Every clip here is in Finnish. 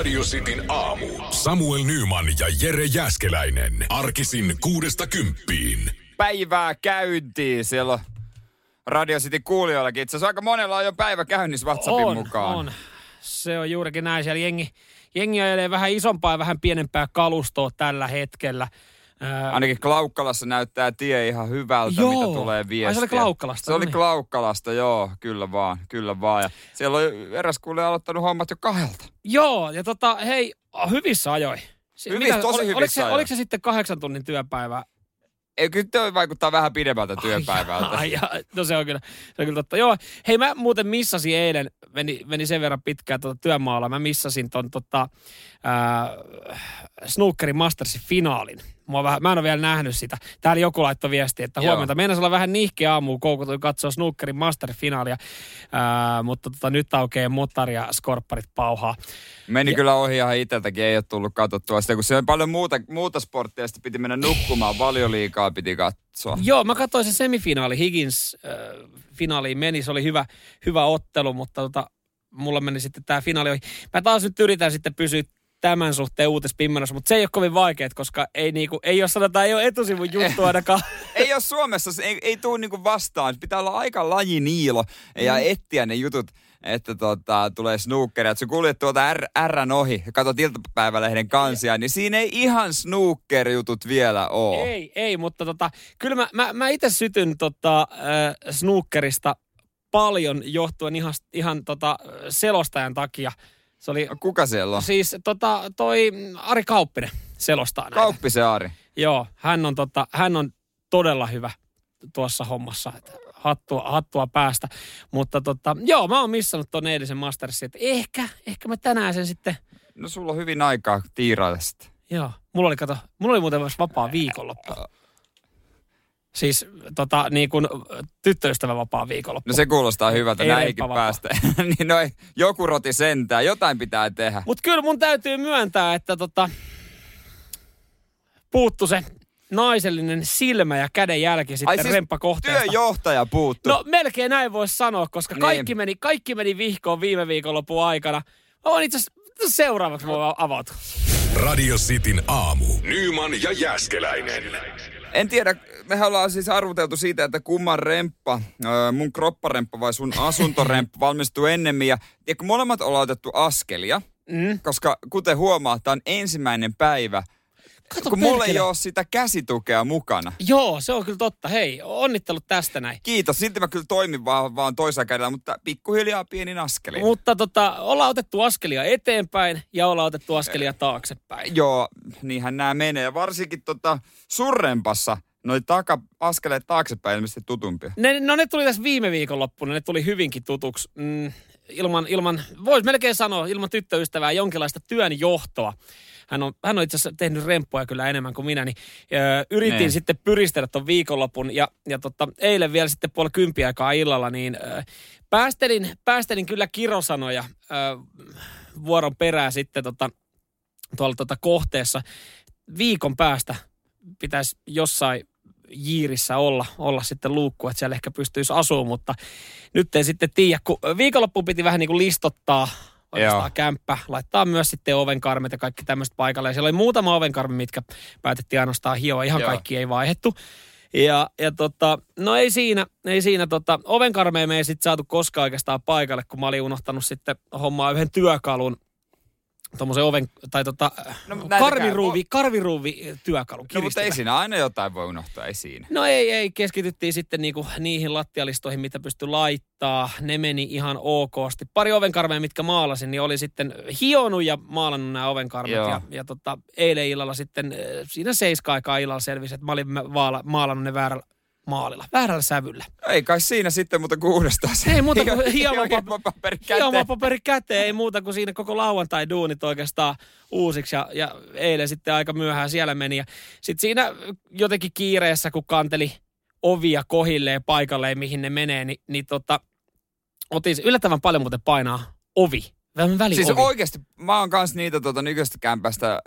Radio Cityn aamu. Samuel Nyman ja Jere Jäskeläinen. Arkisin kuudesta kymppiin. Päivää käyntiin siellä on Radio City kuulijoillakin. Itse asiassa aika monella on jo päivä käynnissä WhatsAppin on, mukaan. On. Se on juurikin näin. Siellä jengi, jengi ajelee vähän isompaa ja vähän pienempää kalustoa tällä hetkellä. Ää, Ainakin Klaukkalassa näyttää tie ihan hyvältä, Joo. mitä tulee Ai, viestiä. se oli Klaukkalasta, Se oli niin. Klaukkalasta, joo, kyllä vaan, kyllä vaan. Ja siellä on eräs kuulija aloittanut hommat jo kahdelta. Joo, ja tota, hei, hyvissä ajoin. Si- Hyvissä, tosi oli- oliko, hyvissä se, ajoin. oliko se sitten kahdeksan tunnin työpäivä? Ei, kyllä toi vaikuttaa vähän pidemmältä työpäivältä. Ai, ai, no se on kyllä, se on kyllä totta. Joo, hei mä muuten missasin eilen, meni, meni sen verran pitkään tuota työmaalla, mä missasin ton tota, ää, Snookerin Mastersin finaalin. Mua vähän, mä en ole vielä nähnyt sitä. Täällä joku laittoi viestiä, että huomenta. Meinas olla vähän nihkeä aamu, koukutuin katsoa Snookerin Master-finaalia, ää, mutta tota, nyt aukeaa motar ja skorpparit pauhaa. Meni Ja- kyllä ohi ihan itseltäkin, ei ole tullut katsottua sitä, kun siellä on paljon muuta, muuta sporttia, sitten piti mennä nukkumaan, paljon liikaa piti katsoa. Joo, mä katsoin se semifinaali, Higgins äh, finaaliin meni, se oli hyvä, hyvä ottelu, mutta tota, mulla meni sitten tämä finaali ohi. Mä taas nyt yritän sitten pysyä tämän suhteen uutispimmennossa, mutta se ei ole kovin vaikeet, koska ei, niinku, ei ole sanotaan, ei ole etusivun juttu ainakaan. Ei ole Suomessa, ei, ei tule niinku vastaan. Pitää olla aika lajiniilo ja Mm. etsiä ne jutut, että tota, tulee snookeria. Että sä kuljet tuolta R, Rn ohi katsot iltapäivälehden kansia, niin siinä ei ihan snooker-jutut vielä ole. Ei, ei, mutta tota, kyllä mä, mä, mä itse sytyn tota, äh, snookerista paljon johtuen ihan, ihan tota, selostajan takia. Se oli Kuka siellä on? siis tota, toi Ari Kauppinen selostaa näitä. Kauppisen Ari. Joo, hän on, tota, hän on todella hyvä tuossa hommassa. Että hattua, hattua päästä. Mutta tota, joo, mä oon missannut ton eilisen Mastersin, että ehkä, ehkä mä tänään sen sitten, No sulla on hyvin aikaa tiirailla sitä. joo. Mulla oli, kato, mulla oli muuten myös vapaa viikonloppu. Siis tota, niin kuin tyttöystävä vapaa viikonloppu. No se kuulostaa hyvältä, Ei remppavapaa. päästä. niin no ei, joku roti sentään, jotain pitää tehdä. Mutta kyllä mun täytyy myöntää, että tota, puuttu se naisellinen silmä ja käden jälki sitten siis remppakohteesta. työjohtaja puuttu. No melkein näin voisi sanoa, koska Niin. kaikki, meni, kaikki meni vihkoon viime viikonlopun aikana. Mä oon itse asiassa seuraavaksi voi avautua. Radio Cityn aamu. Nyman ja Jäskeläinen. En tiedä, mehän ollaan siis arvuteltu siitä, että kumman remppa, mun kropparemppa vai sun asuntoremppa valmistuu ennemmin. Ja, ja kun molemmat ollaan otettu askelia, Mm. koska kuten huomaat, tämä on ensimmäinen päivä, Kato kun mulla ei ole sitä käsitukea mukana. Joo, se on kyllä totta. Hei, onnittelut tästä näin. Kiitos, silti mä kyllä toimin vaan, vaan toisella kädellä, mutta pikkuhiljaa pienin askelin. Mutta tota, ollaan otettu askelia eteenpäin ja ollaan otettu askelia taaksepäin. Joo, niinhän nämä menee. Ja varsinkin tota surrempassa, noi taka-askeleet taaksepäin ilmeisesti tutumpia. Ne, no ne tuli tässä viime viikonloppuna, ne tuli hyvinkin tutuksi. Mm, ilman, ilman voisi melkein sanoa, ilman tyttöystävää jonkinlaista työnjohtoa. Hän on, hän on itse asiassa tehnyt remppoja kyllä enemmän kuin minä, niin ö, yritin Niin. sitten pyristellä ton viikonlopun ja, ja tota, eilen vielä sitten puoli kympiä aikaa illalla, niin ö, päästelin, päästelin kyllä kirosanoja ö, vuoron perään sitten tota, tuolla tota kohteessa. Viikon päästä pitäisi jossain jiirissä olla, olla sitten luukku, että siellä ehkä pystyisi asumaan, mutta nyt en sitten tiedä, kun viikonloppuun piti vähän niin kuin listottaa oikeastaan Joo. kämppä, laittaa myös sitten ovenkarmet ja kaikki tämmöistä paikalle. Ja siellä oli muutama ovenkarmi, mitkä päätettiin ainoastaan hioa, ihan Joo. kaikki ei vaihettu. Ja, ja tota, no ei siinä, ei siinä tota, ovenkarmeja me ei sitten saatu koskaan oikeastaan paikalle, kun mä olin unohtanut sitten hommaa yhden työkalun, tuommoisen oven, tai tota, No, karviruuvi, karviruuvi työkalu, No mutta ei siinä aina jotain voi unohtaa, ei siinä. No ei, ei. Keskityttiin sitten niinku niihin lattialistoihin, mitä pystyi laittaa. Ne meni ihan okosti. Pari ovenkarmeja, mitkä maalasin, niin oli sitten hionut ja maalannut nämä ovenkarmet. Joo. Ja, ja tota, eilen illalla sitten, äh, siinä seiska aikaa illalla selvisi, että mä olin vaala, maalannut ne väärällä maalilla, väärällä sävyllä. Ei kai siinä sitten muuta kuudestaan. Ei muuta kuin hieman hieman paperi käteen. Hieman paperi käteen, ei muuta kuin siinä koko lauantai duunit oikeastaan uusiksi ja, ja eilen sitten aika myöhään siellä meni. Ja sitten siinä jotenkin kiireessä, kun kanteli ovia kohilleen paikalleen, mihin ne menee, niin, niin tota, otin yllättävän paljon muuten painaa ovi. Vähän väli Siis oikeasti, mä oon kans niitä tota nykyistä kämpästä äh,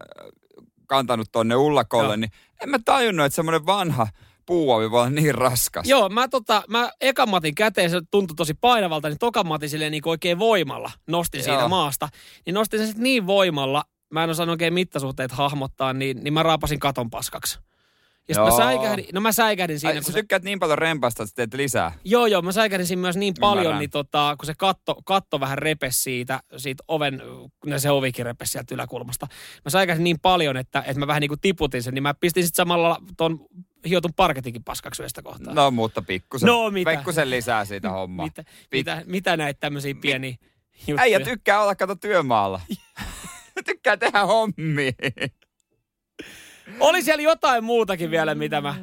kantanut tonne ullakolle, Joo. niin en mä tajunnut, että semmoinen vanha puuavi voi olla niin raskas. Joo, mä, tota, mä ekan matin käteen, se tuntui tosi painavalta, niin tokan matin silleen niin oikein voimalla nostin Joo. siitä maasta. Niin nostin sen sitten niin voimalla, mä en osannut oikein mittasuhteet hahmottaa, niin, niin mä raapasin katon paskaksi. Ja sitten mä Joo. säikähdin, no mä säikähdin siinä, Ai, kun sä se, tykkäät niin paljon rempasta, että teet lisää. Joo, joo, mä säikähdin siinä myös niin paljon, Ymmärrän. niin tota, kun se katto, katto vähän repes siitä, siitä oven, no se ovikin repes sieltä yläkulmasta. Mä säikähdin niin paljon, että, että mä vähän niin kuin tiputin sen, niin mä pistin sitten samalla ton hiotun parketikin paskaksi yhdestä kohtaa. No, mutta pikkusen, No, mitä? pikkusen lisää siitä hommaa. mitä, mitä, mitä näitä tämmöisiä pieniä juttuja? Äijä tykkää olla kato työmaalla. tykkää tehdä hommia. Oli siellä jotain muutakin vielä, mitä mä,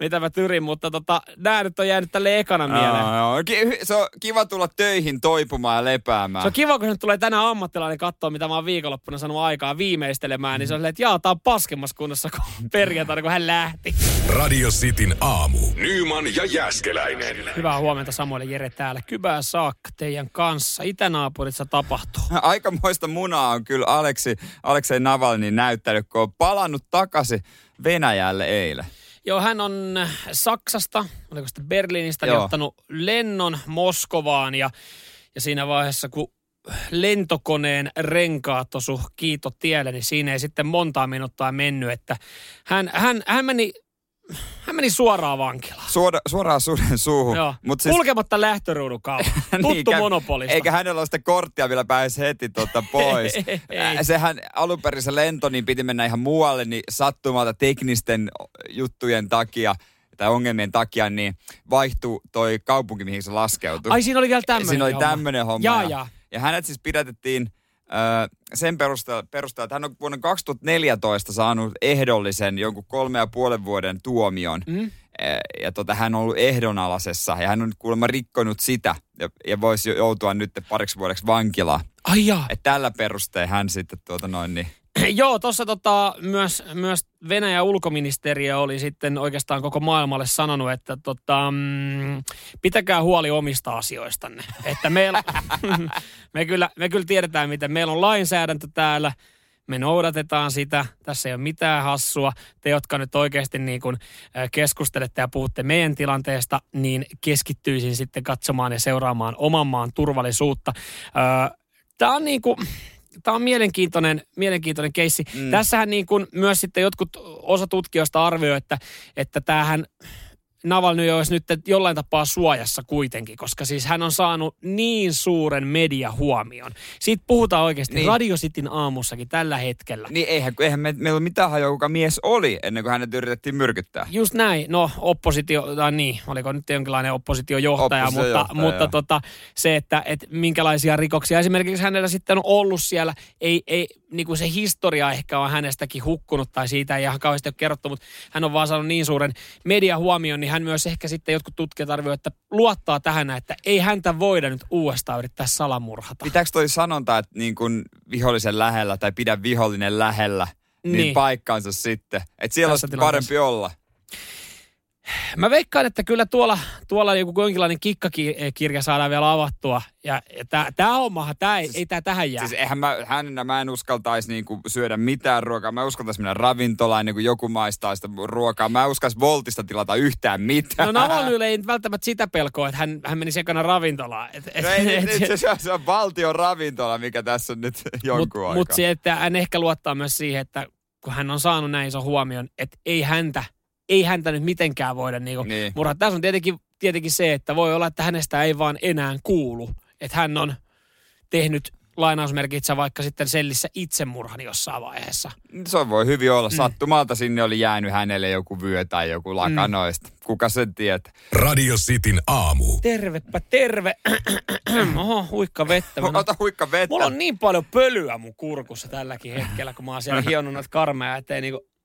mitä mä tyrin, mutta tota, nää nyt on jäänyt tälle ekana mieleen. Joo, joo. Ki- Se on kiva tulla töihin toipumaan ja lepäämään. Se on kiva, kun se tulee tänään ammattilainen katsoa, mitä mä oon viikonloppuna sanonut aikaa viimeistelemään, niin se on silleen, että jaa, tää on paskemmassa kunnossa kuin perjantaina, kun hän lähti. Radio Cityn aamu. Nyman ja Jäskeläinen. Hyvää huomenta Samuel ja Jere täällä. Kybää saakka teidän kanssa. Itänaapurissa tapahtuu. Aikamoista munaa on kyllä Aleksi, Aleksei Navalnin näyttänyt, kun on palannut takaisin Venäjälle eilen. Joo, hän on Saksasta, oliko sitten Berliinistä, niin Joo. ottanut lennon Moskovaan ja, ja siinä vaiheessa, kun lentokoneen renkaat osu kiito tielle, niin siinä ei sitten montaa minuuttia mennyt, että hän, hän, hän meni hän meni suoraan vankilaan. Suora, suoraan suden suuhun. Joo. Mut Siis... Kulkematta lähtöruudun kautta. Tuttu Niin, käy- monopolista. Eikä hänellä ole sitä korttia vielä pääsi heti tuota pois. Ei. Sehän alun perin se lento niin piti mennä ihan muualle, niin sattumalta teknisten juttujen takia tai ongelmien takia, niin vaihtui toi kaupunki, mihin se laskeutui. Ai siinä oli vielä tämmöinen Siinä oli homma. tämmöinen homma. Jaa, ja, jaa. ja hänet siis pidätettiin sen perusteella, perusteella, että hän on vuonna 2014 saanut ehdollisen jonkun kolme ja puolen vuoden tuomion. Mm. Ja tota, hän on ollut ehdonalaisessa ja hän on kuulemma rikkonut sitä ja, ja voisi joutua nyt pariksi vuodeksi vankilaan. Ai jaa. Et tällä perusteella hän sitten tuota noin niin. Joo, tuossa tota, myös, myös Venäjän ulkoministeriö oli sitten oikeastaan koko maailmalle sanonut, että tota, mm, pitäkää huoli omista asioistanne. Että meillä, me, kyllä, me kyllä tiedetään, miten meillä on lainsäädäntö täällä, me noudatetaan sitä, tässä ei ole mitään hassua. Te, jotka nyt oikeasti niin kuin keskustelette ja puhutte meidän tilanteesta, niin keskittyisin sitten katsomaan ja seuraamaan oman maan turvallisuutta. Tämä on niin kuin, tämä on mielenkiintoinen, mielenkiintoinen keissi. Mm. Tässähän niin kuin myös sitten jotkut osa tutkijoista arvioi, että, että tämähän Navalny olisi nyt jollain tapaa suojassa kuitenkin, koska siis hän on saanut niin suuren mediahuomion. Siitä puhutaan oikeasti Niin. Radio Cityn aamussakin tällä hetkellä. Niin eihän, eihän me, meillä ole mitään hajua, kuka mies oli, ennen kuin hänet yritettiin myrkyttää. Just näin. No oppositio, tai niin, oliko nyt jonkinlainen oppositiojohtaja, mutta, Oppositiojohtaja, mutta joo. tota, se, että et minkälaisia rikoksia esimerkiksi hänellä sitten on ollut siellä, ei, ei niin kuin se historia ehkä on hänestäkin hukkunut tai siitä ei ihan kauheasti ole kerrottu, mutta hän on vaan saanut niin suuren mediahuomion, niin hän myös ehkä sitten jotkut tutkijat arvioivat, että luottaa tähän, että ei häntä voida nyt uudestaan yrittää salamurhata. Pitääkö toi sanonta, että niin kuin vihollisen lähellä tai pidä vihollinen lähellä, niin, niin paikkaansa sitten. Että siellä Tässä tilanteessa. parempi olla. Mä veikkaan, että kyllä tuolla, tuolla joku jonkinlainen kikkakirja saadaan vielä avattua. Ja, ja tämä hommahan, tää ei, ei tää tähän jää. Siis eihän mä, hänenä mä en uskaltaisi niinku syödä mitään ruokaa. Mä en uskaltaisi mennä ravintolaan ennen kuin joku maistaa sitä ruokaa. Mä en uskaltaisi Voltista tilata yhtään mitään. No Navalnylle ei välttämättä sitä pelkoa, että hän, hän meni sekana ravintolaan. Et, et, No ei, et- et, se, se on valtion ravintola, mikä tässä on nyt jonkun Mutta aikaa. mut se, että hän ehkä luottaa myös siihen, että kun hän on saanut näin ison huomion, että ei häntä, ei häntä nyt mitenkään voida niinku Niin. niin. murhaa. Tässä on tietenkin, tietenkin se, että voi olla, että hänestä ei vaan enää kuulu. Että hän on tehnyt lainausmerkitsä vaikka sitten sellissä itsemurhan jossain vaiheessa. Se voi hyvin olla. Mm. Sattumalta sinne oli jäänyt hänelle joku vyö tai joku lakanoista. Kuka sen tietää? Radio Cityn aamu. Tervepä terve. Oho, huikka vettä. Mä Ota huikka vettä. Mulla on niin paljon pölyä mun kurkussa tälläkin hetkellä, kun mä oon siellä hionnut noita karmeja, ettei niinku...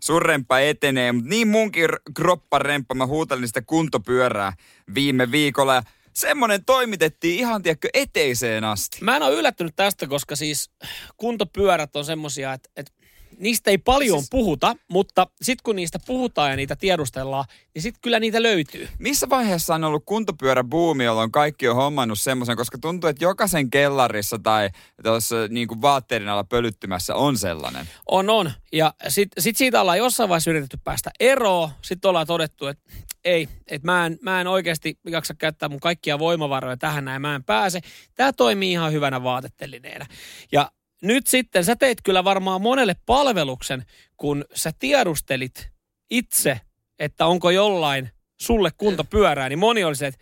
surrempa etenee, mutta niin munkin kropparemppa, mä huutelin sitä kuntopyörää viime viikolla semmonen toimitettiin ihan, tiedätkö, eteiseen asti. Mä en ole yllättynyt tästä, koska siis kuntopyörät on semmosia, että, että niistä ei paljon siis... puhuta, mutta sitten kun niistä puhutaan ja niitä tiedustellaan, niin sitten kyllä niitä löytyy. Missä vaiheessa on ollut kuntopyöräbuumi, jolloin kaikki on hommannut semmoisen, koska tuntuu, että jokaisen kellarissa tai tuossa niin kuin vaatteiden alla pölyttymässä on sellainen. On, on. Ja sitten sit siitä ollaan jossain vaiheessa yritetty päästä eroon. Sitten ollaan todettu, että ei, että mä en, mä en oikeasti jaksa käyttää mun kaikkia voimavaroja tähän näin, mä en pääse. Tämä toimii ihan hyvänä vaatetelineena. Ja nyt sitten sä teit kyllä varmaan monelle palveluksen, kun sä tiedustelit itse, että onko jollain sulle kunta pyörää, niin moni oli se, että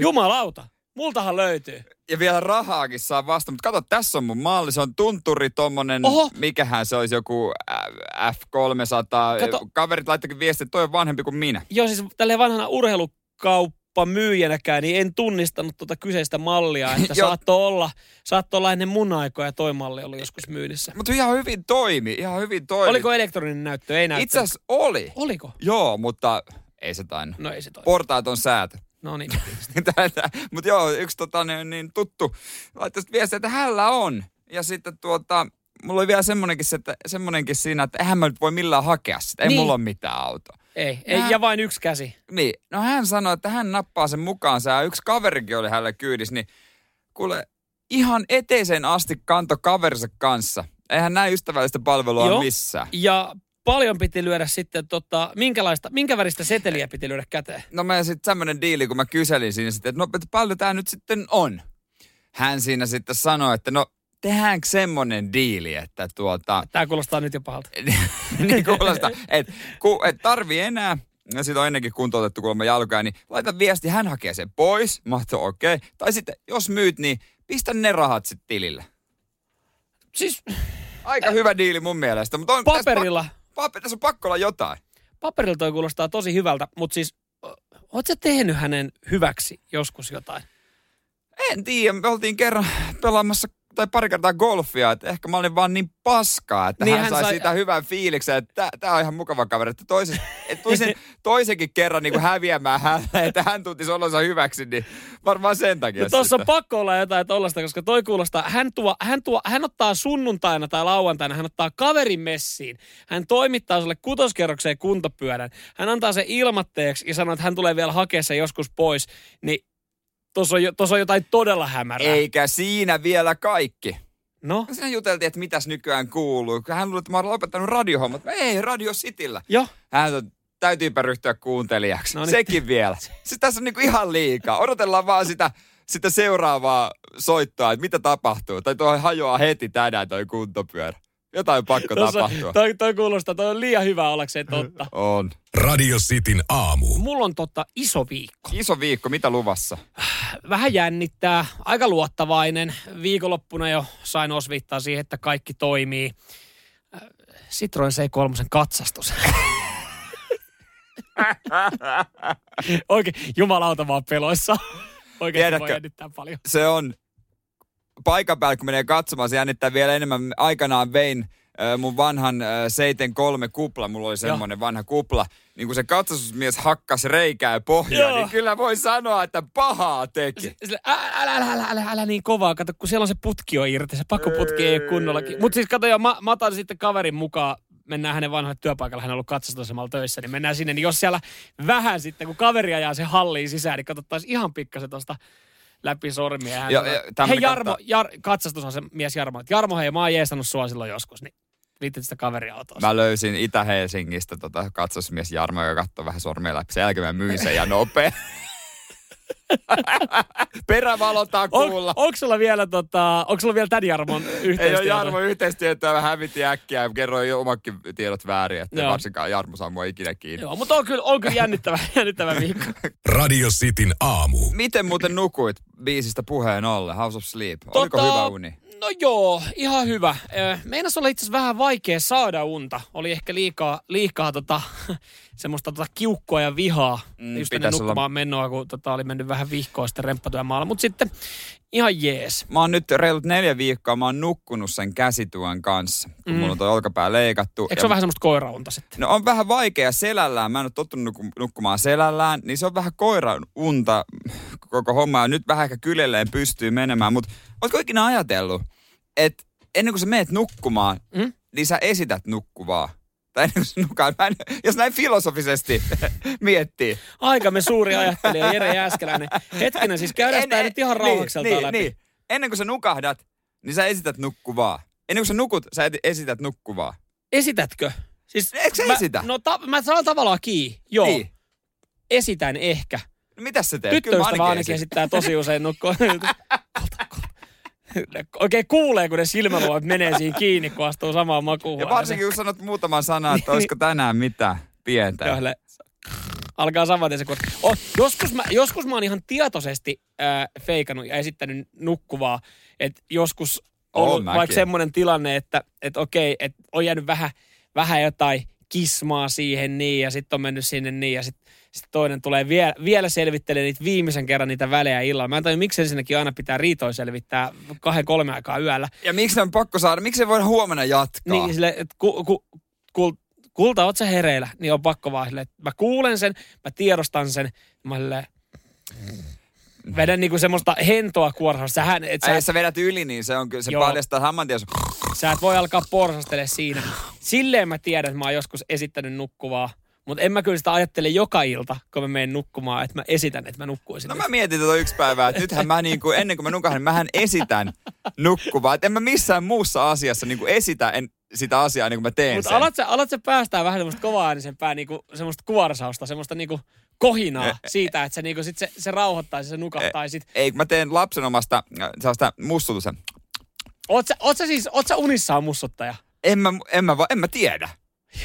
jumalauta, multahan löytyy. Ja vielä rahaakin saa vasta, mutta kato, tässä on mun malli, se on tunturi tommonen, Oho. mikähän se olisi joku F300. Kato. Kaverit laittakin viestiä, että toi on vanhempi kuin minä. Joo, siis tälleen vanhana urheilukauppaa myyjänäkään, niin en tunnistanut tuota kyseistä mallia, että saattoi olla, saattoi olla ennen mun aikoja toi malli oli joskus myynnissä. Mutta ihan hyvin toimi, ihan hyvin toimi. Oliko elektroninen näyttö? Ei näyttö. Itse asiassa oli. Oliko? Joo, mutta ei se tainnut. No ei se toimi. Portaat on säätö. No niin. Mutta joo, yksi tota, niin, niin tuttu laittoi viestiä, että hänellä on. Ja sitten tuota, mulla oli vielä semmonenkin, että, semmonenkin siinä, että eihän mä nyt voi millään hakea sitä. Ei niin. mulla ole mitään autoa. Ei, ei hän, ja vain yksi käsi. Niin, no hän sanoi, että hän nappaa sen mukaansa ja yksi kaverikin oli hänellä kyydissä, niin kuule, ihan eteiseen asti kanto kaverinsa kanssa. Eihän näin ystävällistä palvelua Joo. missään. Ja paljon piti lyödä sitten, tota, minkälaista, minkä väristä seteliä piti lyödä käteen? No mä sitten tämmöinen diili, kun mä kyselin siinä sitten, että no että paljon tämä nyt sitten on. Hän siinä sitten sanoi, että no tehdäänkö semmoinen diili, että tuota... Tämä kuulostaa nyt jo pahalta. niin kuulostaa, että ku, et tarvii enää, ja siitä on ennenkin kuntoutettu kuulemma jalkaa, niin laita viesti, hän hakee sen pois, mahto okei. Okay. Tai sitten, jos myyt, niin pistä ne rahat sitten tilille. Siis... Aika äh, hyvä diili mun mielestä. Mutta on, paperilla. Tässä, pa, tässä on pakko olla jotain. Paperilla toi kuulostaa tosi hyvältä, mutta siis, oot sä tehnyt hänen hyväksi joskus jotain? En tiedä, me oltiin kerran pelaamassa tai pari kertaa golfia, että ehkä mä olin vaan niin paskaa, että niin hän, hän sai, sai siitä hyvän fiiliksen, että tämä on ihan mukava kaveri, että, toisen, että toisen, toisenkin kerran niin kuin häviämään hän, että hän tuntisi olonsa hyväksi, niin varmaan sen takia. No, Tuossa on pakko olla jotain tollasta, koska toi kuulostaa, hän, tuo, hän, tuo, hän ottaa sunnuntaina tai lauantaina, hän ottaa kaverin messiin, hän toimittaa sulle kutoskerrokseen kuntopyörän, hän antaa sen ilmatteeksi ja sanoo, että hän tulee vielä hakea sen joskus pois, niin Tuossa on, tos on jotain todella hämärää. Eikä siinä vielä kaikki. No? Siinä juteltiin, että mitäs nykyään kuuluu. Hän luuli, että mä olen lopettanut radiohommat. Ei, Radio Cityllä. Joo. Hän on, täytyypä ryhtyä kuuntelijaksi. No niin. Sekin vielä. Siis tässä on niinku ihan liikaa. Odotellaan vaan sitä, sitä seuraavaa soittoa, että mitä tapahtuu. Tai tuo hajoaa heti tänään toi kuntopyörä. Jotain pakko Tossa, tapahtua. Toi, toi kuulostaa, toi on liian hyvä ollakseen totta. on. Radio Cityn aamu. Mulla on totta iso viikko. Iso viikko, mitä luvassa? Vähän jännittää, aika luottavainen. Viikonloppuna jo sain osviittaa siihen, että kaikki toimii. Citroen C3 katsastus. Oikein, jumalauta vaan peloissa. Oikein voi jännittää paljon. Se on paikan päällä, kun menee katsomaan, se jännittää vielä enemmän. Aikanaan vein mun vanhan Seiten kolme kupla, mulla oli semmoinen vanha kupla, niin kun se katsastusmies hakkas reikää pohjaa, niin kyllä voi sanoa, että pahaa teki. älä, älä, älä, älä, älä niin kovaa, kato, kun siellä on se putki on irti, se pakkoputki ei, ei. kunnollakin. Mutta siis kato, jo, mä, mä otan sitten kaverin mukaan. Mennään hänen vanhalle työpaikalle, hän on ollut katsastusemalla töissä, niin mennään sinne, niin jos siellä vähän sitten, kun kaveri ajaa se halliin sisään, niin katsottaisiin ihan pikkasen tuosta läpi sormia. Hän ja, ja, hei Jarmo, jar, katsastus on se mies Jarmo. Että Jarmo, hei, mä oon jeestannut sua silloin joskus, niin viittit sitä kaveriautoa. Mä löysin Itä-Helsingistä tota katsastusmies Jarmo, joka katsoi vähän sormia läpi. Sen jälkeen mä myin sen ja nopea. Perävalotaan kuulla. On, onko sulla vielä, tota, onko sulla vielä tämän Jarmon yhteistyötä? Ei ole Jarmo yhteistyötä, mä hävitin äkkiä ja kerroin jo omakin tiedot väärin, että Joo. varsinkaan Jarmo saa mua ikinä kiinni. Joo, mutta on kyllä, on kyllä jännittävä, jännittävä viikko. Radio Cityn aamu. Miten muuten nukuit biisistä puheen ollen, House of Sleep? Oliko tota, hyvä uni? No joo, ihan hyvä. Meinas olla itse vähän vaikea saada unta. Oli ehkä liikaa, liikaa tota, semmoista tota kiukkoa ja vihaa. Mm, just ennen nukkumaan olla... menoa, kun tota, oli mennyt vähän vihkoa sitten remppatyömaalla. Mutta sitten ihan jees. Mä oon nyt reilut neljä viikkoa, mä oon nukkunut sen käsituen kanssa, kun mm. mulla on tuo olkapää leikattu. Eikö se ole vähän semmoista koiraunta sitten? No on vähän vaikea selällään. Mä en ole tottunut nukkumaan selällään, niin se on vähän koiraunta koko homma. Ja nyt vähän ehkä kyljelleen pystyy menemään. Mutta ootko ikinä ajatellut, että ennen kuin sä meet nukkumaan, mm? niin sä esität nukkuvaa. Tai sä nukaan, mä en, jos näin filosofisesti miettii. Aikamme suuri ajattelija Jere Jääskeläinen. Hetkinen, siis käydään tämä nyt ihan rauhakselta niin, läpi. Niin. Ennen kuin sä nukahdat, niin sä esität nukkuvaa. Ennen kuin sä nukut, sä esität nukkuvaa. Esitätkö? Siis Eikö sä mä, esitä? No ta, mä saan tavallaan kiinni, joo. Niin. Esitän ehkä. No, mitä sä teet? Tyttöystävä ainakin esittää tosi usein nukkua. Oikein kuulee, kun ne silmäluot menee siihen kiinni, kun astuu samaan makuun. Ja varsinkin kun sanot muutaman sanan, että olisiko tänään mitä pientä. Johle alkaa saman tien se, kun... Oh, joskus, mä, joskus mä oon ihan tietoisesti äh, feikannut ja esittänyt nukkuvaa. Että joskus Oon ollut mäkin. vaikka semmoinen tilanne, että et okei, että on jäänyt vähän, vähän jotain kismaa siihen niin ja sitten on mennyt sinne niin ja sitten sit toinen tulee vielä, vielä selvittelee niitä viimeisen kerran niitä välejä illalla. Mä en tajua, miksi ensinnäkin aina pitää riitoja selvittää kahden kolme aikaa yöllä. Ja miksi on pakko saada? Miksi voida huomenna jatkaa? Niin sille, että ku, ku, ku, kulta, oot sä hereillä? Niin on pakko vaan silleen, että mä kuulen sen, mä tiedostan sen. Mä silleen, vedän niinku semmoista hentoa kuorsaa. Sähän, et Ai, sä, jos sä vedät yli, niin se, on, kyllä- se Joo. paljastaa saman tien. sä et voi alkaa porsastele siinä. Silleen mä tiedän, että mä oon joskus esittänyt nukkuvaa. Mutta en mä kyllä sitä ajattele joka ilta, kun mä menen nukkumaan, että mä esitän, että mä nukkuisin. No nyt. mä mietin tätä yksi päivää, että nythän mä niinku, ennen kuin mä nukahan, niin mähän esitän nukkuvaa. Että en mä missään muussa asiassa niinku esitä en, sitä asiaa ennen kuin mä teen Mutta sen. alat sä, alat sä päästää vähän semmoista kovaa-äänisempää niinku, semmoista kuorsausta, semmoista niinku kohinaa siitä, että se, niinku, sit se, se rauhoittaisi, se nukahtaisi. Ei, kun mä teen lapsenomasta äh, sellaista mussutusen. Oot sä, oot sä siis, oot sä unissaan mussuttaja? En mä, en mä, en mä tiedä.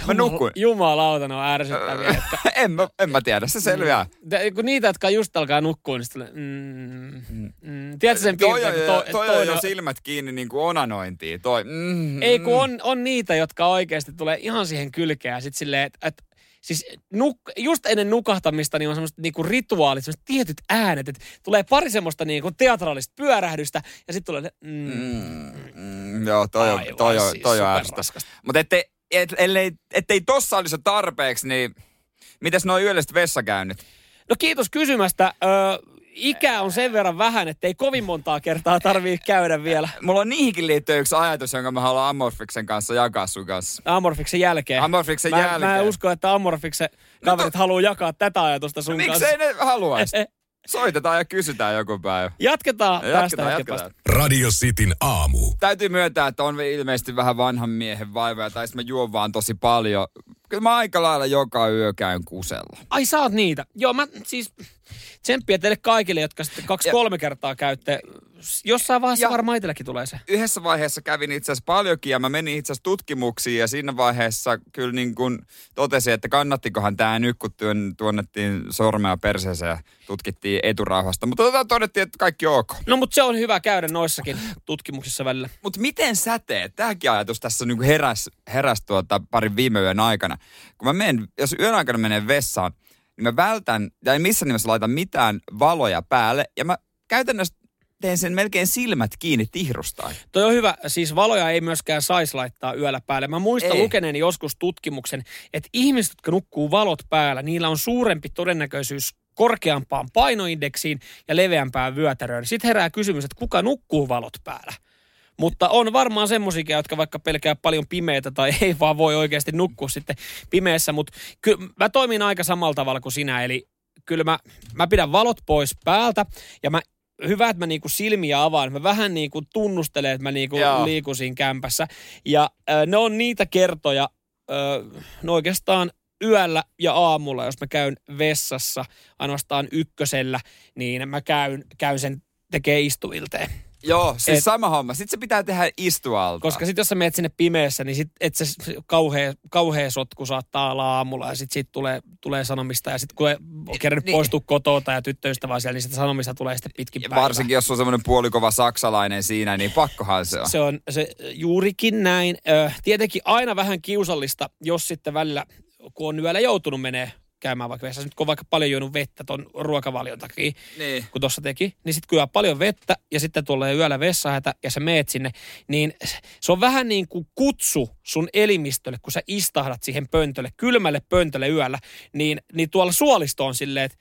Mä nukuin. Jumalauta, ne on ärsyttäviä. Että, en, mä, en mä tiedä, se selviää. Te- kun niitä, jotka just alkaa nukkua, niin sitten tulee, mm, mm. Tiedätkö sen Toi on, kun jo, to, toi on toinen jo silmät kiinni niin kuin onanointiin. Toi. Mm, Ei, kun on, on niitä, jotka oikeasti tulee ihan siihen kylkeen ja sitten silleen, että et, siis nuk, just ennen nukahtamista niin on semmoiset niinku rituaalit, semmoiset tietyt äänet, että tulee pari semmoista niinku teatraalista pyörähdystä ja sitten tulee, se, mm, Mm, mm, joo, toi on, Aivan toi on, siis toi on ärsyttävää. Mutta ettei, et, ellei, ettei tossa olisi tarpeeksi, niin mitäs nuo yölliset vessakäynnit? No kiitos kysymästä. Ö, ikä on sen verran vähän, että ei kovin montaa kertaa tarvii käydä vielä Mulla on niihinkin liittyen yksi ajatus, jonka mä haluan Amorfiksen kanssa jakaa sun kanssa. Amorfiksen jälkeen. Amorfiksen mä, jälkeen. Mä en usko, että Amorfiksen kaverit to- haluaa jakaa tätä ajatusta sun kanssa. Miksei ne haluaisi? Soitetaan ja kysytään joku päivä. Jatketaan, tästä Jatketaan, hetken jatketaan. päästä. Radio Cityn aamu. Täytyy myöntää, että on ilmeisesti vähän vanhan miehen vaivoja, tai sitten mä juon vaan tosi paljon. Kyllä mä aika lailla joka yö käyn kusella. Ai sä oot niitä. Joo, mä siis tsemppiä teille kaikille, jotka sitten kaksi-kolme kertaa käytte. Jossain vaiheessa Ja- varmaan itselläkin tulee se. Yhdessä vaiheessa kävin itse asiassa paljonkin ja mä menin itse asiassa tutkimuksiin ja siinä vaiheessa kyllä niin kuin totesin, että kannattikohan tämä nyt, kun työn, tuonnettiin sormea perseeseen ja tutkittiin eturauhasta. Mutta tota todettiin, että kaikki on ok. No mutta se on hyvä käydä noissakin tutkimuksissa välillä. Mutta miten sä teet? Tämäkin ajatus tässä niin kuin heräs, heräs tuota parin viime yön aikana. Kun mä menen, jos yön aikana menen vessaan, niin mä vältän, tai en missään nimessä laita mitään valoja päälle. Ja mä käytännössä teen sen melkein silmät kiinni tihrustaan. Toi on hyvä. Siis valoja ei myöskään saisi laittaa yöllä päälle. Mä muistan Ei. lukeneeni joskus tutkimuksen, että ihmiset, jotka nukkuu valot päällä, niillä on suurempi todennäköisyys korkeampaan painoindeksiin ja leveämpään vyötäröön. Sitten herää kysymys, että kuka nukkuu valot päällä? Mutta on varmaan semmoisia, jotka vaikka pelkää paljon pimeitä tai ei vaan voi oikeasti nukkua sitten pimeässä. Mutta kyllä mä toimin aika samalla tavalla kuin sinä. Eli kyllä mä, mä pidän valot pois päältä ja mä hyvä, että mä niinku silmiä avaan. Mä vähän niinku tunnustelen, että mä niinku Joo. liikun siinä kämpässä. Ja äh, ne on niitä kertoja, äh, no oikeastaan yöllä ja aamulla, jos mä käyn vessassa ainoastaan ykkösellä, niin mä käyn, käyn sen tekee istuilteen. Joo, siis Et- sama homma. Sitten se pitää tehdä istualta. Koska sitten jos sä menet sinne pimeässä, niin sit, et se kauhea, kauhea sotku saattaa olla aamulla ja sitten siitä tulee, tulee sanomista. Ja sitten kun ei kerran niin. poistuu kotota ja tyttöystävää siellä, niin sitä sanomista tulee sitten pitkin Ja päivää. varsinkin, jos on semmoinen puolikova saksalainen siinä, niin pakkohan se on. Se on se juurikin näin. Ö, tietenkin aina vähän kiusallista, jos sitten välillä, kun on yöllä joutunut menee käymään vaikka vessassa, nyt kun on vaikka paljon juonut vettä ton ruokavalion takia, Niin. kun tuossa teki, niin sitten juo paljon vettä ja sitten tulee yöllä vessahätä ja sä meet sinne, niin se on vähän niin kuin kutsu sun elimistölle, kun sä istahdat siihen pöntölle, kylmälle pöntölle yöllä, niin, niin tuolla suolisto on silleen, että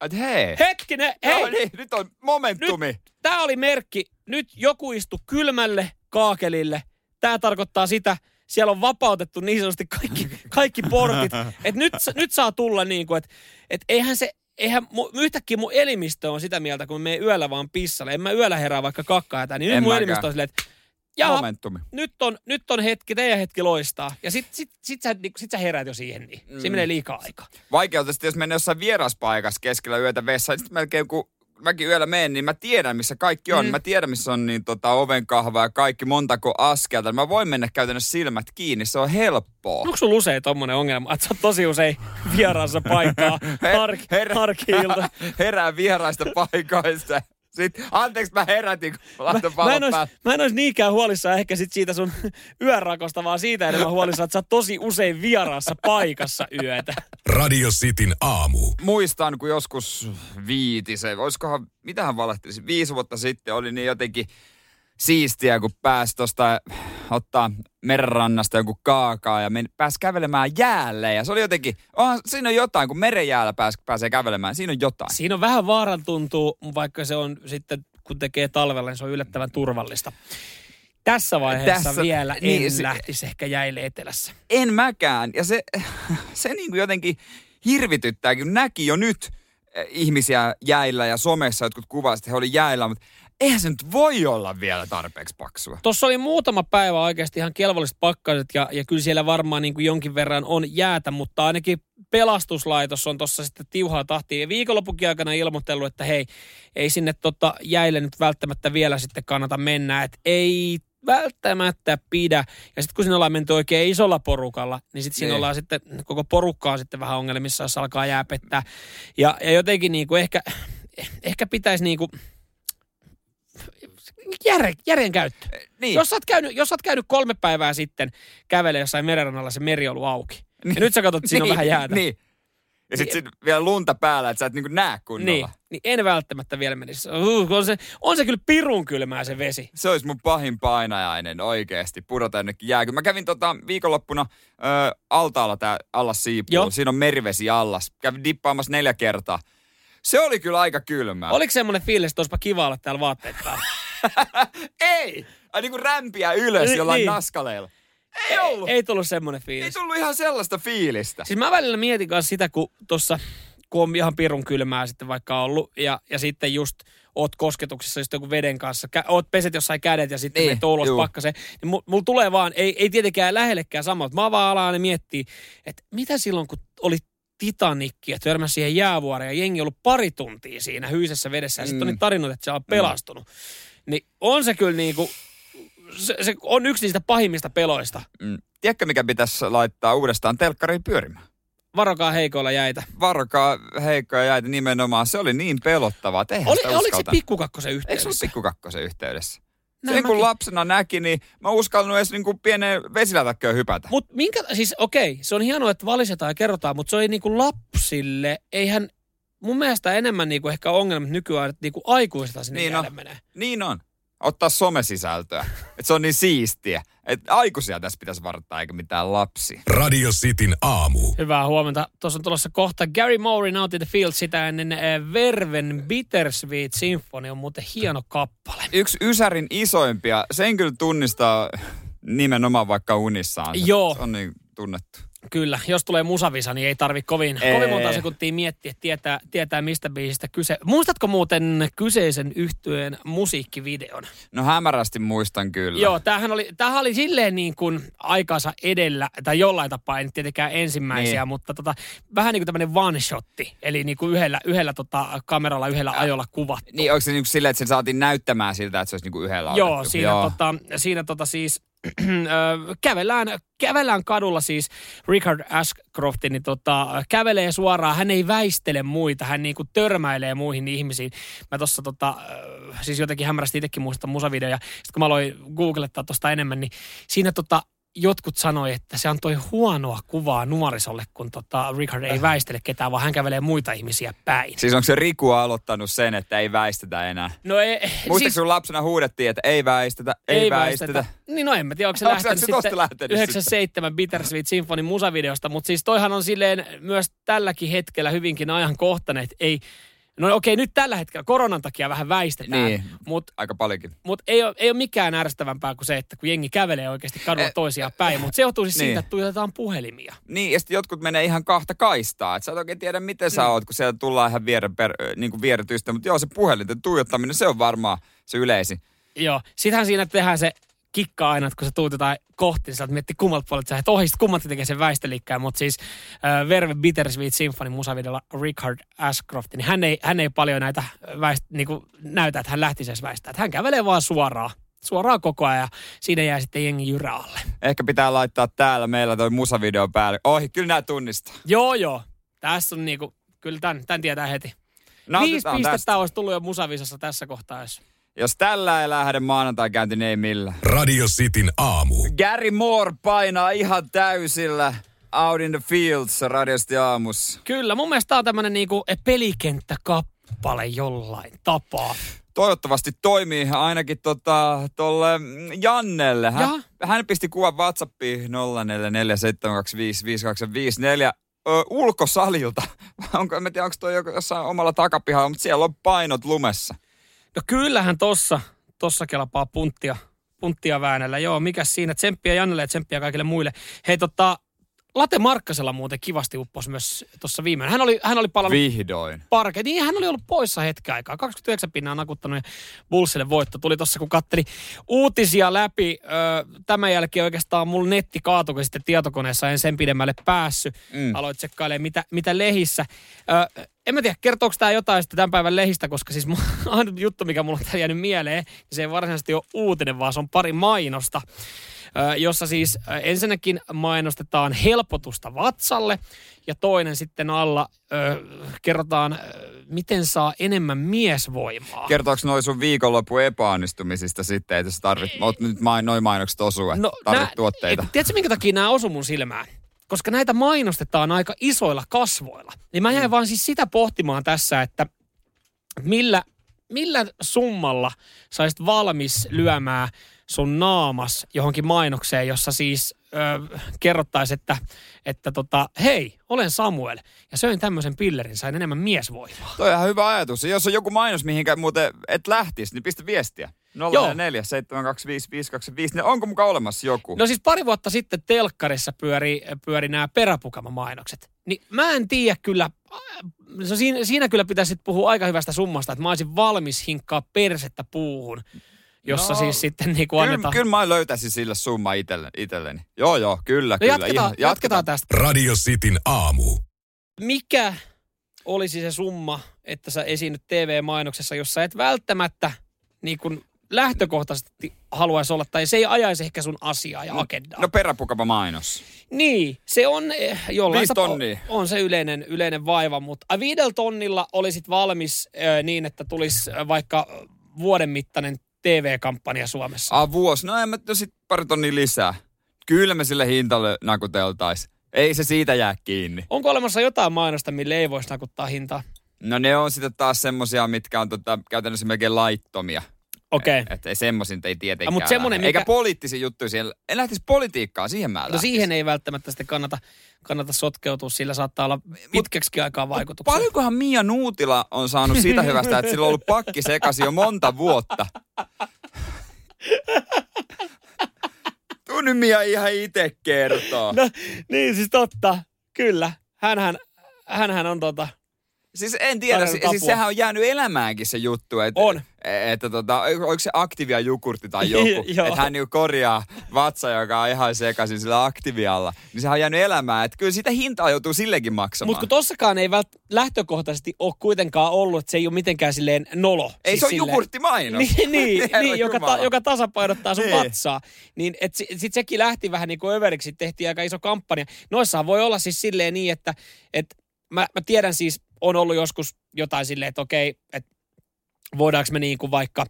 Et hei. hetkinen, hei, No niin, nyt on momentumi. tämä oli merkki, nyt joku istu kylmälle kaakelille. Tämä tarkoittaa sitä, siellä on vapautettu niin sanotusti kaikki, kaikki portit. Että nyt, nyt saa tulla niin kuin, että et eihän se, eihän mu, yhtäkkiä mun elimistö on sitä mieltä, kun me yöllä vaan pissalle. En mä yöllä herää vaikka kakkaa niin nyt mun mäkään. elimistö on silleen, että ja Momentumi. Nyt on, nyt on hetki, teidän hetki loistaa. Ja sit, sit, sit, sä, niin, sit sä heräät jo siihen, niin mm. se menee liikaa aikaa. Vaikeutta jos mennään jossain vieraspaikassa keskellä yötä vessaan, sitten melkein kun mäkin yöllä menen, niin mä tiedän, missä kaikki on. Mm. Mä tiedän, missä on niin, tota, ovenkahva ja kaikki, montako askelta. Mä voin mennä käytännössä silmät kiinni, se on helppoa. Onko sulla usein tommonen ongelma, että sä oot tosi usein vieraassa paikkaa, Her, her, herää vieraista paikoista. Sitten, anteeksi, mä herätin, kun mä, mä, en ois, mä en olisi niinkään huolissaan ehkä sit siitä sun yörakosta, vaan siitä enemmän huolissaan, että sä oot tosi usein vieraassa paikassa yötä. Radio Cityn aamu. Muistan, kun joskus viitisen, olisikohan, mitähän valehtelisi, viisi vuotta sitten oli niin jotenkin siistiä, kun pääsi tuosta ottaa merenrannasta joku kaakaa ja meni, pääsi kävelemään jäälle. Ja se oli jotenkin, oh, siinä on jotain, kun meren jäällä pääs, pääsee kävelemään, siinä on jotain. Siinä on vähän vaaran tuntuu, vaikka se on sitten, kun tekee talvella, niin se on yllättävän turvallista. Tässä vaiheessa Tässä, vielä en niin, se, lähtisi ehkä jäille etelässä. En mäkään. Ja se, se niin kuin jotenkin hirvityttää, kun näki jo nyt eh, ihmisiä jäillä ja somessa jotkut kuvasivat, että he oli jäillä, mutta eihän se nyt voi olla vielä tarpeeksi paksua. Tuossa oli muutama päivä oikeasti ihan kelvolliset pakkaiset ja, ja kyllä siellä varmaan niin kuin jonkin verran on jäätä, mutta ainakin pelastuslaitos on tuossa sitten tiuhaa tahtia. Ja viikonloppukin aikana ilmoitellut, että hei, ei sinne tota jäille nyt välttämättä vielä sitten kannata mennä. Että ei välttämättä pidä. Ja sitten kun sinne ollaan menty oikein isolla porukalla, niin sitten siinä niin. ollaan sitten, koko porukka on sitten vähän ongelmissa, jos alkaa jääpettää. Ja, ja jotenkin niin kuin ehkä, ehkä pitäisi niin kuin, järjen, järjen käyttö. Eh, niin. Jos, sä oot käynyt, jos sä oot käynyt kolme päivää sitten kävele jossain merenrannalla, se meri on ollut auki. Niin. Ja nyt sä katsot, että siinä niin, on vähän jäätä. Niin. Ja sitten niin. sit vielä lunta päällä, että sä et niinku näe kunnolla. Niin, niin en välttämättä vielä menisi. Uh, on, se, on se kyllä pirun kylmää se vesi. Se olisi mun pahin painajainen oikeasti, pudota jonnekin jääky. Mä kävin tota viikonloppuna ö, altaalla tää allas siipuu. Siinä on merivesi allas. Kävin dippaamassa neljä kertaa. Se oli kyllä aika kylmää. Oliko semmoinen fiilis, että olisipa kiva olla täällä vaatteet päällä? ei! Ai niinku rämpiä ylös niin, jollain niin. naskaleilla. Ei ollut. Ei, ei tullut semmoinen fiilis. Ei tullut ihan sellaista fiilistä. Siis mä välillä mietin kanssa sitä, kun tuossa kun on ihan pirun kylmää sitten vaikka ollut, ja, ja sitten just oot kosketuksessa just joku veden kanssa, kä- oot peset jossain kädet ja sitten niin, ulos pakkaseen, niin mulla mul tulee vaan, ei, ei tietenkään lähellekään samalta. Mä vaan alan ja miettii, että mitä silloin, kun oli Titanikki ja törmäsi siihen jäävuoreen ja jengi ollut pari tuntia siinä hyisessä vedessä ja sitten mm. on niitä tarinoita, että se on pelastunut. Mm. Niin on se kyllä niinku, se, se on yksi niistä pahimmista peloista. Mm. Tiedätkö, mikä pitäisi laittaa uudestaan telkkariin pyörimään? Varokaa heikoilla jäitä. Varokaa heikkoja jäitä nimenomaan. Se oli niin pelottavaa. Oli, oliko se pikkukakkosen yhteydessä? Eikö se ollut pikkukakkosen yhteydessä? Sen kun lapsena näki, niin mä uskallun edes niinku pienen vesilätäkköön hypätä. Mut minkä, siis okei, okay, se on hienoa, että valisetaan ja kerrotaan, mutta se ei niinku lapsille, eihän mun mielestä enemmän niinku ehkä ongelmat nykyään, että niinku aikuisista sinne niin on. menee. Niin on ottaa somesisältöä. että se on niin siistiä. Että aikuisia tässä pitäisi varoittaa, eikä mitään lapsi. Radio Cityn aamu. Hyvää huomenta. Tuossa on tulossa kohta Gary Moore Out in the Field sitä ennen äh, Verven Bittersweet Symphony on muuten hieno kappale. Yksi Ysärin isoimpia. Sen kyllä tunnistaa nimenomaan vaikka unissaan. Joo. Se on niin tunnettu. Kyllä, jos tulee musavisa, niin ei tarvi kovin, ei. kovin monta sekuntia miettiä, että tietää, tietää mistä biisistä kyse. Muistatko muuten kyseisen yhtyeen musiikkivideon? No hämärästi muistan kyllä. Joo, tämähän oli, tämähän oli silleen niin kuin aikansa edellä, tai jollain tapaa, en tietenkään ensimmäisiä, niin. mutta tota, vähän niin kuin tämmöinen one-shotti, eli niin kuin yhdellä, yhdellä tota, kameralla, yhdellä ja. ajolla kuvattu. Niin, onko se niin kuin silleen, että se saatiin näyttämään siltä, että se olisi niin kuin yhdellä Joo, siinä, Joo. Tota, siinä tota siis kävellään, kävellään kadulla siis Richard Ashcroftin, niin tota, kävelee suoraan, hän ei väistele muita, hän niinku törmäilee muihin ihmisiin. Mä tossa tota, siis jotenkin hämärästi itsekin muistan musavideoja, sitten kun mä aloin googlettaa tosta enemmän, niin siinä tota, jotkut sanoi, että se antoi huonoa kuvaa nuorisolle, kun tota Richard ei väistele ketään, vaan hän kävelee muita ihmisiä päin. Siis onko se Riku aloittanut sen, että ei väistetä enää? No ei. Muistatko siis, sun lapsena huudettiin, että ei väistetä, ei, ei väistetä. väistetä. Niin no en mä tiedä, onko se onko lähtenyt se sitten lähtenyt 97 sitten? Bittersweet Symphony musavideosta, mutta siis toihan on silleen myös tälläkin hetkellä hyvinkin ajankohtainen, että ei, No okei, nyt tällä hetkellä koronan takia vähän väistetään. Niin, mut, aika paljonkin. Mutta ei ole, ei ole mikään ärsyttävämpää kuin se, että kun jengi kävelee oikeasti kadulla eh, toisiaan päin. Mutta se johtuu siis niin. siitä, että tuijotetaan puhelimia. Niin, ja sitten jotkut menee ihan kahta kaistaa. Että sä et oikein tiedä, miten sä mm. oot, kun siellä tullaan ihan viere, per, niin kuin vieretystä. Mutta joo, se puhelinten tuijottaminen, se on varmaan se yleisin. Joo, sittenhän siinä tehdään se kikkaa aina, että kun sä tuut jotain kohti, niin sä miettii kummalta puolelta sä, että ohi, kummat tekee sen väistöliikkään, mutta siis äh, Verve Bittersweet Symphony musavideolla Richard Ashcroft, niin hän ei, hän ei paljon näitä väist, niin kuin näytä, että hän lähtisi edes väistää. Että hän kävelee vaan suoraan suoraan koko ajan ja siinä jää sitten jengi jyrä alle. Ehkä pitää laittaa täällä meillä toi musavideo päälle. Ohi, kyllä nämä tunnistaa. Joo, joo. Tässä on niinku, kyllä tämän, tämän tietää heti. Viisi pistettä tästä. olisi tullut jo musavisassa tässä kohtaa, jos jos tällä ei lähde maanantai käynti, niin ei millään. Radio Cityn aamu. Gary Moore painaa ihan täysillä. Out in the Fields radiosti aamussa. Kyllä, mun mielestä tää on tämmönen niinku pelikenttäkappale jollain tapaa. Toivottavasti toimii ainakin tota, tolle Jannelle. Hän, hän pisti kuvan WhatsAppiin 0447255254 ö, ulkosalilta. onko, en tiedä, onko toi jossain omalla takapihalla, mutta siellä on painot lumessa. No kyllähän tossa, tossa kelpaa punttia, punttia väänellä. Joo, mikä siinä? Tsemppiä Jannelle ja tsemppiä kaikille muille. Hei tota, Late Markkasella muuten kivasti uppos myös tuossa viimeinen. Hän oli, hän oli palannut... Vihdoin. Parke. Niin, hän oli ollut poissa hetken aikaa. 29 pinnaa nakuttanut ja Bullsille voitto. Tuli tuossa, kun katteli uutisia läpi. Ö, tämän jälkeen oikeastaan mulla netti kaatui, sitten tietokoneessa en sen pidemmälle päässyt. Mm. Aloit tsekkailemaan, mitä, mitä lehissä. Ö, en mä tiedä, kertooko tämä jotain sitten tämän päivän lehistä, koska siis ainut juttu, mikä mulla on jäänyt mieleen, niin se ei varsinaisesti ole uutinen, vaan se on pari mainosta jossa siis ensinnäkin mainostetaan helpotusta vatsalle ja toinen sitten alla ö, kerrotaan, miten saa enemmän miesvoimaa. Kertooko noin sun viikonloppu epäonnistumisista sitten, että sä tarvit, oot nyt main, noin mainokset osuu, että no, tarvit nää, tuotteita? Et, tiedätkö minkä takia nämä osu mun silmään? Koska näitä mainostetaan aika isoilla kasvoilla. Niin mä jäin mm. vaan siis sitä pohtimaan tässä, että millä, millä summalla saisit valmis lyömään sun naamas johonkin mainokseen, jossa siis ö, kerrottaisi, että, että tota, hei, olen Samuel ja söin tämmöisen pillerin, sain enemmän miesvoimaa. Toi on ihan hyvä ajatus. Ja jos on joku mainos, mihinkä muuten et lähtisi, niin pistä viestiä. 04 725 niin onko mukaan olemassa joku? No siis pari vuotta sitten telkkarissa pyöri, pyöri nämä peräpukama-mainokset. Niin mä en tiedä kyllä, no siinä, siinä kyllä pitäisi puhua aika hyvästä summasta, että mä olisin valmis hinkkaa persettä puuhun jossa no, siis sitten niin kuin annetaan... Kyllä, kyllä mä löytäisin sille summa itselleni. itselleni. Joo, joo, kyllä, no kyllä. Jatketaan, Ihan, jatketaan, jatketaan tästä. Radio Cityn aamu. Mikä olisi se summa, että sä esiinnyt TV-mainoksessa, jossa et välttämättä niin kuin lähtökohtaisesti haluaisi olla, tai se ei ajaisi ehkä sun asiaa ja no, agendaa. No peräpukapa mainos. Niin, se on eh, jollain on, on se yleinen, yleinen vaiva, mutta viidellä tonnilla olisit valmis äh, niin, että tulisi äh, vaikka vuoden mittainen TV-kampanja Suomessa? Ah, vuosi. No en mä sit pari tonnia lisää. Kyllä me sille hintalle nakuteltais. Ei se siitä jää kiinni. Onko olemassa jotain mainosta, mille ei voisi nakuttaa hintaa? No ne on sitten taas semmosia, mitkä on tota, käytännössä melkein laittomia. Okei. Okay. Että semmoisin ei tietenkään. Mutta semmoinen, mikä... Eikä poliittisia juttuja siellä. En lähtisi politiikkaan, siihen mä No siihen ei välttämättä sitten kannata, kannata sotkeutua, sillä saattaa olla pitkäksi aikaa vaikutuksia. Paljonkohan Mia Nuutila on saanut siitä hyvästä, että sillä on ollut pakki sekaisin jo monta vuotta. Tuu nyt Mia ihan itse kertoo. No, niin siis totta, kyllä. Hänhän, hänhän on tota, Siis en tiedä, siis, siis sehän on jäänyt elämäänkin se juttu. Että, on. Että tota, oliko se Aktivia Jukurti tai joku, että hän niinku korjaa vatsa, joka on ihan sekaisin sillä Aktivialla. Niin sehän on jäänyt elämään, että kyllä sitä hintaa joutuu sillekin maksamaan. Mutta kun tossakaan ei vält- lähtökohtaisesti ole kuitenkaan ollut, että se ei ole mitenkään silleen nolo. Ei siis se on silleen... mainos. niin, niin, niin joka, ta, joka tasapainottaa sun niin. vatsaa. Niin sitten sit sekin lähti vähän niin kuin överiksi, tehtiin aika iso kampanja. Noissahan voi olla siis silleen niin, että, että mä, mä tiedän siis on ollut joskus jotain silleen, että okei, että voidaanko me niin kuin vaikka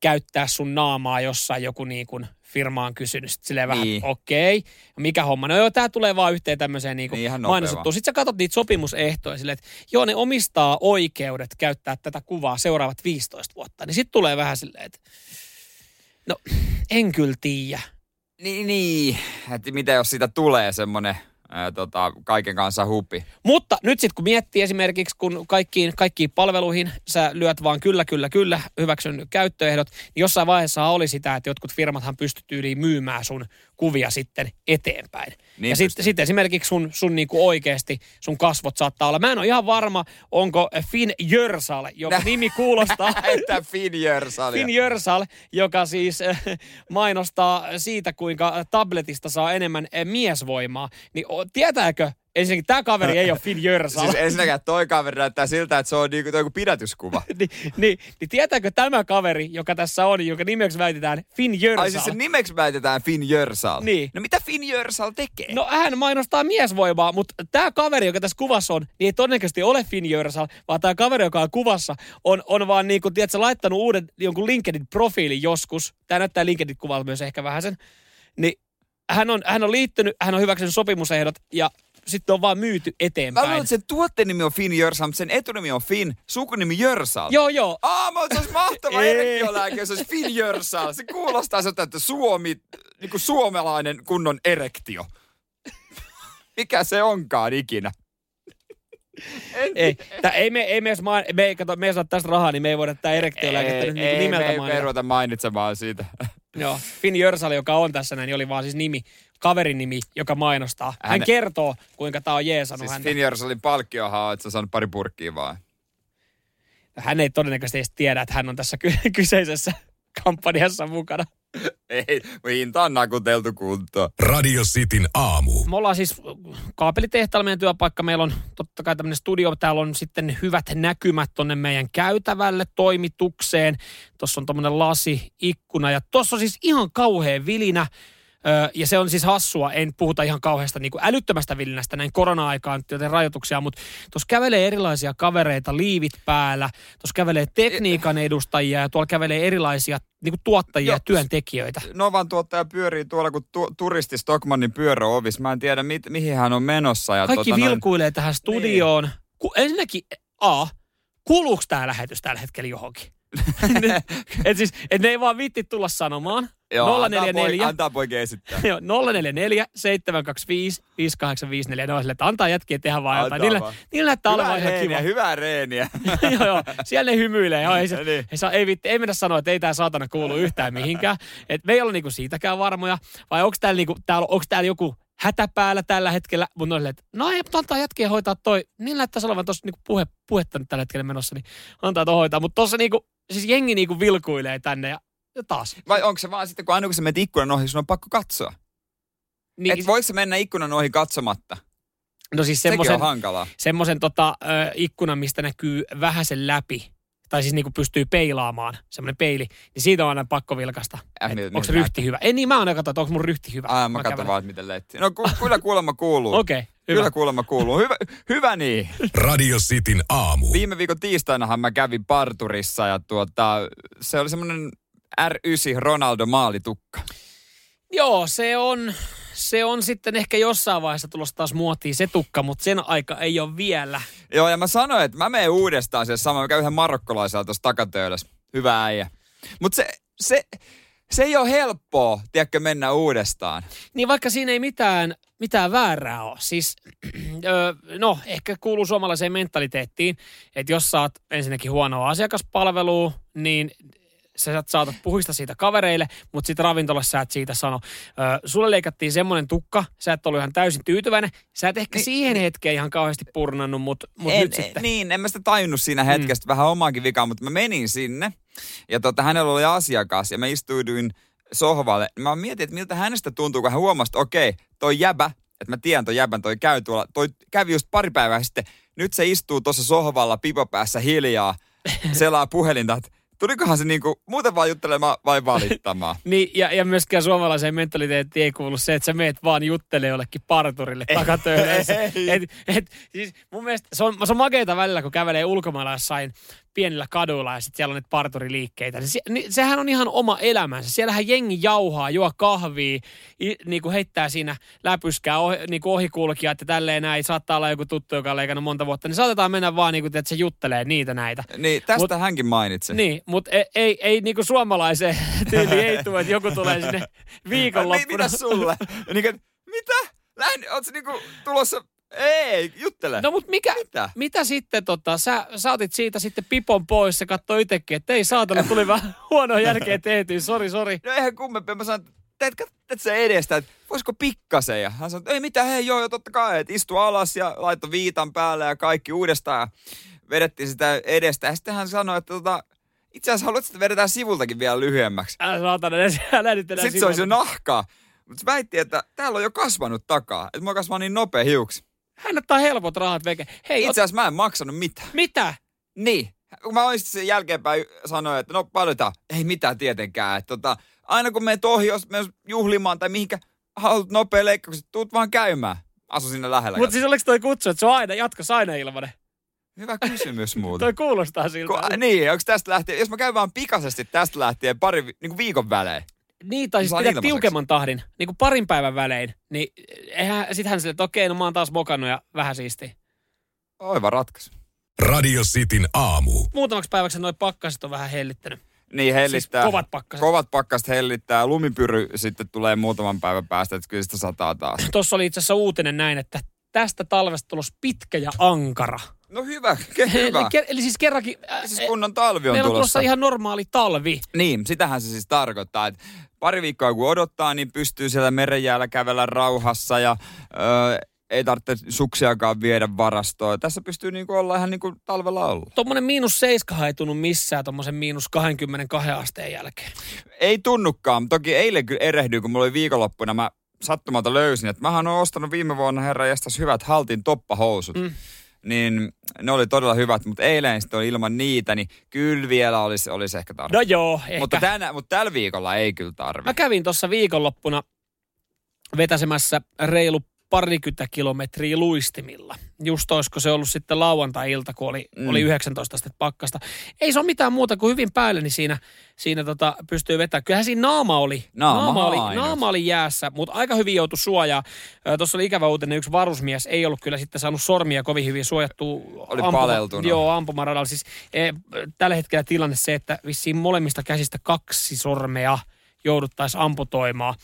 käyttää sun naamaa jossain joku niin kuin firma on kysynyt. Sitten silleen vähän, niin. okei, okay, mikä homma? No joo, tämä tulee vaan yhteen tämmöiseen niin kuin niin mainosuttuun. Sitten sä katsot niitä sopimusehtoja silleen, että joo, ne omistaa oikeudet käyttää tätä kuvaa seuraavat 15 vuotta. Niin sitten tulee vähän silleen, että no en kyllä tiedä. Niin, niin. että mitä jos siitä tulee semmoinen ää, tota, kaiken kanssa hupi. Mutta nyt sitten kun miettii esimerkiksi, kun kaikkiin, kaikkiin palveluihin sä lyöt vaan kyllä, kyllä, kyllä, hyväksyn käyttöehdot, niin jossain vaiheessa oli sitä, että jotkut firmathan pystyt yli myymään sun kuvia sitten eteenpäin. Niin ja sitten sit esimerkiksi sun, sun niinku oikeasti sun kasvot saattaa olla. Mä en ole ihan varma, onko Finn Jörsal, joka nimi kuulostaa. Että Finn Jörsal. Finn Jörsal, joka siis äh, mainostaa siitä, kuinka tabletista saa enemmän äh, miesvoimaa. Niin tietääkö ensinnäkin tämä kaveri ei ole Finn Jörsal. siis ensinnäkin toi kaveri näyttää siltä, että se on niinku joku pidätyskuva. niin, niin, niin, tietääkö tämä kaveri, joka tässä on, jonka nimeksi väitetään Finn Jörsal? Ai siis se nimeksi väitetään Finn Jörsal? Niin. No mitä Finn Jörsal tekee? No hän mainostaa miesvoimaa, mutta tämä kaveri, joka tässä kuvassa on, niin ei todennäköisesti ole Finn Jörsal, vaan tämä kaveri, joka on kuvassa, on, on vaan niin kuin, tiedätkö, laittanut uuden jonkun LinkedIn-profiilin joskus. Tämä näyttää LinkedIn-kuvalta myös ehkä vähän sen. Niin hän on, hän on liittynyt, hän on hyväksynyt sopimusehdot ja sitten on vaan myyty eteenpäin. Mä luulen, että sen tuotteen nimi on Finn Jörsal, mutta sen etunimi on Finn, sukunimi Jörsal. Joo, joo. Aa, mä se olisi mahtava erektiolääke, se olisi Finn Jörsal. Se kuulostaa siltä, että Suomi, niin kuin suomalainen kunnon erektio. Mikä se onkaan ikinä. ei, tää, ei me, ei me, edes maan, me, kato, me ei saa tästä rahaa, niin me ei voida tätä erektiolääkettä nyt niin nimeltä mainita. Ei, me ei ruveta mainitsemaan siitä. Joo, Finn Jörsal, joka on tässä näin, niin oli vaan siis nimi kaverin nimi, joka mainostaa. Hän, Hän kertoo, kuinka tämä on jeesannut siis häntä. Finjarsalin palkkiohan on, että sä saanut pari purkkiä vaan. Hän ei todennäköisesti edes tiedä, että hän on tässä ky- kyseisessä kampanjassa mukana. Ei, hinta on nakuteltu kuntoon. Radio Cityn aamu. Me ollaan siis kaapelitehtaalla meidän työpaikka. Meillä on totta kai tämmöinen studio. Täällä on sitten hyvät näkymät tonne meidän käytävälle toimitukseen. Tuossa on tämmöinen lasi, ikkuna ja tuossa on siis ihan kauhean vilinä ja se on siis hassua, en puhuta ihan kauheasta niin kuin älyttömästä villinästä näin korona-aikaan, joten rajoituksia, mutta tuossa kävelee erilaisia kavereita liivit päällä, tuossa kävelee tekniikan edustajia ja tuolla kävelee erilaisia niin kuin tuottajia ja työntekijöitä. Novan tuottaja pyörii tuolla kuin tu- turisti Stockmannin pyöröovis. Mä en tiedä, mit, mihin hän on menossa. Ja Kaikki tota, vilkuilee noin... tähän studioon. Niin. Ku, ensinnäkin, A, kuuluuko tämä lähetys tällä hetkellä johonkin? et siis, et ne ei vaan vitti tulla sanomaan. Joo, 044. Antaa, poikien esittää. Joo, 044 725 5854. Ne on sille, että antaa jätkiä tehdä vaan jotain. Niillä, niillä näyttää olevan ihan kiva. Hyvää reeniä. joo, joo. Siellä ne hymyilee. Joo, ei, se, niin. ei, ei, vitti, ei mennä sanoa, että ei tämä saatana kuulu yhtään mihinkään. Et me ei olla niinku siitäkään varmoja. Vai onko täällä, niinku, täällä, onko täällä joku hätä päällä tällä hetkellä, mutta on että no ei, mutta antaa jätkiä hoitaa toi. Niin näyttäisi olevan tuossa niinku puhe, puhetta nyt tällä hetkellä menossa, niin antaa toi hoitaa. Mutta tuossa niinku, siis jengi niinku vilkuilee tänne ja ja taas. Vai onko se vaan sitten, kun aina kun sä menet ikkunan ohi, sun on pakko katsoa? Niin, Et voiko se mennä ikkunan ohi katsomatta? No siis semmoisen. Semmoisen tota, äh, ikkunan, mistä näkyy vähän sen läpi, tai siis niinku pystyy peilaamaan, semmoinen peili, niin siitä on aina pakko vilkasta. Äh, onko se ryhti hyvä? Ei niin, mä oon katsoa, että onko mun ryhti hyvä. Aa, mä, mä katson vaan, miten letti. No ku, kyllä kuulemma kuuluu. Okei, okay, hyvä. Kyllä kuulemma kuuluu. Hyvä, hyvä niin. Radio Cityn aamu. Viime viikon tiistainahan mä kävin parturissa ja tuota, se oli semmoinen R9 Ronaldo maalitukka. Joo, se on, se on sitten ehkä jossain vaiheessa tulossa taas muotiin se tukka, mutta sen aika ei ole vielä. Joo, ja mä sanoin, että mä menen uudestaan se sama. Mä käyn yhden marokkolaisella tuossa takatöydässä. Hyvä äijä. Mutta se, se, se ei ole helppoa, tiedätkö, mennä uudestaan. Niin vaikka siinä ei mitään, mitään väärää ole. Siis, no, ehkä kuuluu suomalaiseen mentaliteettiin, että jos saat ensinnäkin huonoa asiakaspalvelua, niin sä saatat puhista siitä kavereille, mutta sitten ravintolassa sä et siitä sano. Ö, sulle leikattiin semmoinen tukka, sä et ollut ihan täysin tyytyväinen. Sä et ehkä niin, siihen hetkeen ihan kauheasti purnannut, mutta mut en, nyt sitten. Niin, en mä sitä tajunnut siinä hetkessä, mm. vähän omaakin vikaa, mutta mä menin sinne. Ja tota, hänellä oli asiakas ja mä istuiduin sohvalle. Mä mietin, että miltä hänestä tuntuu, kun hän huomasi, että okei, toi jäbä, että mä tiedän toi jäbän, toi käy tuolla, toi kävi just pari päivää sitten. Nyt se istuu tuossa sohvalla pipopäässä hiljaa, selaa puhelinta, että Tulikohan se niinku muuten vaan juttelemaan vai valittamaan? niin, ja, ja myöskään suomalaiseen mentaliteettiin ei kuulu se, että sä meet vaan juttelemaan jollekin parturille takatöydessä. et, et, siis mun mielestä se on, se on makeita välillä, kun kävelee ulkomailla jossain pienillä kaduilla ja sitten siellä on nyt parturiliikkeitä. Se, niin sehän on ihan oma elämänsä. Siellähän jengi jauhaa, juo kahvia, i, niin kuin heittää siinä läpyskää ohi, niin kuin ohikulkija, että tälleen näin. Saattaa olla joku tuttu, joka on leikannut monta vuotta. Niin saatetaan mennä vaan, niin kuin, että se juttelee niitä näitä. Niin, tästä mut, hänkin mainitsi. Niin, mutta ei, ei, ei niin kuin suomalaiseen tyyliin ei tule, että joku tulee sinne viikonloppuna. Mitä sulle? niin, mitä? Lähden, ootko niinku tulossa ei, juttele. No mutta mikä, mitä? mitä sitten tota, sä saatit siitä sitten pipon pois ja katsoi itsekin, että ei saatana, tuli vähän huonoa jälkeen tehtyä, sori, sori. No eihän kummempi, mä sanoin, teetkö teet sä edestä, että voisiko pikkasen? Ja hän sanoi, että ei mitään, hei joo, joo totta kai, että istu alas ja laitto viitan päälle ja kaikki uudestaan. Vedettiin sitä edestä. Ja sitten hän sanoi, että tota, itse asiassa haluat, että vedetään sivultakin vielä lyhyemmäksi. Älä saatana, älä nyt enää Sitten se olisi jo nahkaa. Mutta väitti, että täällä on jo kasvanut takaa. Että mua kasvaa niin nopea hiuksi. Hän ottaa helpot rahat veke. Hei, Itse asiassa ot... mä en maksanut mitään. Mitä? Niin. Kun mä olisin sen jälkeenpäin sanoin, että no paljon tää. Ei mitään tietenkään. Että tota, aina kun menet ohi, jos menet juhlimaan tai mihinkä haluat nopea leikkaukset, tuut vaan käymään. Asu sinne lähellä. Mutta siis oliko toi kutsu, että se on aina, jatkossa aina ilmanen? Hyvä kysymys muuten. toi kuulostaa siltä. Ku, niin, onko tästä lähtien, jos mä käyn vaan pikaisesti tästä lähtien pari niin kuin viikon välein. Niin, tai siis pitää tiukemman tahdin, niin kuin parin päivän välein. Niin eihän, sit hän sille, että okei, no mä oon taas mokannut ja vähän siisti. Oiva ratkaisu. Radio Cityn aamu. Muutamaksi päiväksi noin pakkaset on vähän hellittänyt. Niin hellittää. Siis kovat pakkaset. Kovat pakkaset hellittää. Lumipyry sitten tulee muutaman päivän päästä, että kyllä sitä sataa taas. Tuossa oli itse asiassa uutinen näin, että tästä talvesta tulos pitkä ja ankara. No hyvä, ke- hyvä. Eli, eli siis kerrankin... Äh, siis kunnon talvi on meillä on tulossa ihan normaali talvi. Niin, sitähän se siis tarkoittaa, että pari viikkoa kun odottaa, niin pystyy siellä merenjäällä kävellä rauhassa ja öö, ei tarvitse suksiakaan viedä varastoon. Tässä pystyy niinku olla ihan niin kuin talvella olla. Tuommoinen miinus seiska ei tunnu missään tuommoisen miinus 22 asteen jälkeen. Ei tunnukaan. Toki eilen kyllä erehdyin, kun mulla oli viikonloppuna. Mä sattumalta löysin, että mähän olen ostanut viime vuonna herra jästäs hyvät haltin toppahousut. Mm niin ne oli todella hyvät, mutta eilen sitten oli ilman niitä, niin kyllä vielä olisi, olisi ehkä tarve. No joo, ehkä. Mutta, tänä, mutta tällä viikolla ei kyllä tarvitse. Mä kävin tuossa viikonloppuna vetäsemässä reilu parikymmentä kilometriä luistimilla. Just olisiko se ollut sitten lauantai-ilta, kun oli, mm. oli 19 astetta pakkasta. Ei se ole mitään muuta kuin hyvin päälle, niin siinä, siinä tota, pystyy vetämään. Kyllähän siinä naama oli. Naama, naama, oli, naama oli jäässä, mutta aika hyvin joutui suojaa. Tuossa oli ikävä uutinen, yksi varusmies ei ollut kyllä sitten saanut sormia kovin hyvin suojattua. Oli ampuma, paleltunut. Joo, ampumaradalla. Siis, e, tällä hetkellä tilanne se, että vissiin molemmista käsistä kaksi sormea – jouduttaisiin amputoimaan.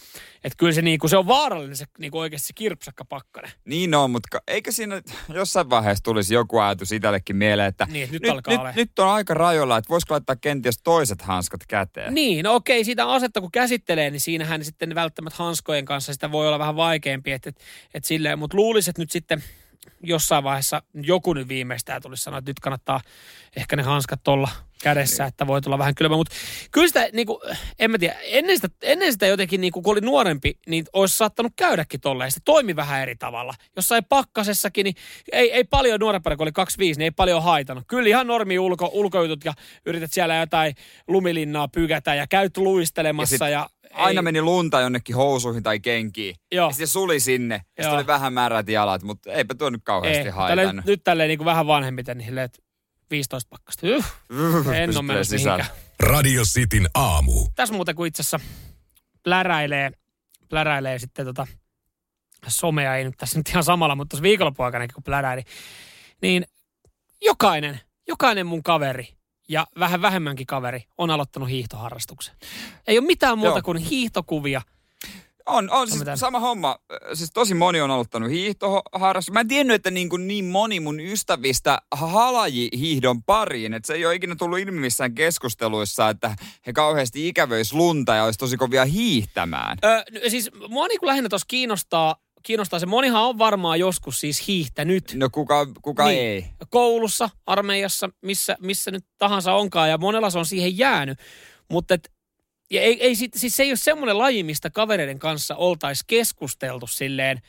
Että kyllä se, niinku, se on vaarallinen se niinku oikeasti se kirpsakka pakkanen. Niin on, mutta eikö siinä jossain vaiheessa tulisi joku ajatus itsellekin mieleen, että niin, nyt, nyt, alkaa nyt, nyt, on aika rajoilla, että voisiko laittaa kenties toiset hanskat käteen. Niin, no okei, sitä asetta kun käsittelee, niin siinähän sitten välttämättä hanskojen kanssa sitä voi olla vähän vaikeampi, että et, et silleen, mutta luulisin, että nyt sitten jossain vaiheessa joku nyt viimeistään tulisi sanoa, että nyt kannattaa ehkä ne hanskat olla kädessä, että voi tulla vähän kylmä. Mutta kyllä sitä, niin kuin, en mä tiedä, ennen sitä, ennen sitä jotenkin, niin kuin, kun oli nuorempi, niin olisi saattanut käydäkin tolleen. Se toimi vähän eri tavalla. Jossain pakkasessakin, niin ei, ei paljon nuorempana, kun oli 25, niin ei paljon haitanut. Kyllä ihan normi ulko, ulkojutut ja yrität siellä jotain lumilinnaa pykätä ja käyt luistelemassa. Ja, ja aina meni lunta jonnekin housuihin tai kenkiin. Joo. Ja sitten suli sinne. Ja sitten oli vähän märät jalat, mutta eipä tuo nyt kauheasti ei. haitannut. Tälle, nyt tälleen niin kuin vähän vanhemmiten, niin silleen, että 15 pakkasta. Yh, en ole mennyt mihinkään. Radio Cityn aamu. Tässä muuten kun itse asiassa pläräilee, pläräilee sitten tota, somea, ei nyt tässä nyt ihan samalla, mutta tuossa viikonloppuaikana kun pläräili, niin jokainen, jokainen mun kaveri ja vähän vähemmänkin kaveri on aloittanut hiihtoharrastuksen. Ei ole mitään muuta Joo. kuin hiihtokuvia – on, on siis sama homma. Siis tosi moni on aloittanut hiihtoharrastus. Mä en tiennyt, että niin, kuin niin moni mun ystävistä halaji hiihdon pariin. Että se ei ole ikinä tullut ilmi missään keskusteluissa, että he kauheasti ikävöis lunta ja olisi tosi kovia hiihtämään. Öö, siis mua niin kuin lähinnä tuossa kiinnostaa, kiinnostaa se. Monihan on varmaan joskus siis hiihtänyt. No kuka, kuka niin, ei? Koulussa, armeijassa, missä, missä nyt tahansa onkaan. Ja monella se on siihen jäänyt. Mutta ja ei, ei, siis se ei ole semmoinen laji, mistä kavereiden kanssa oltaisiin keskusteltu silleen.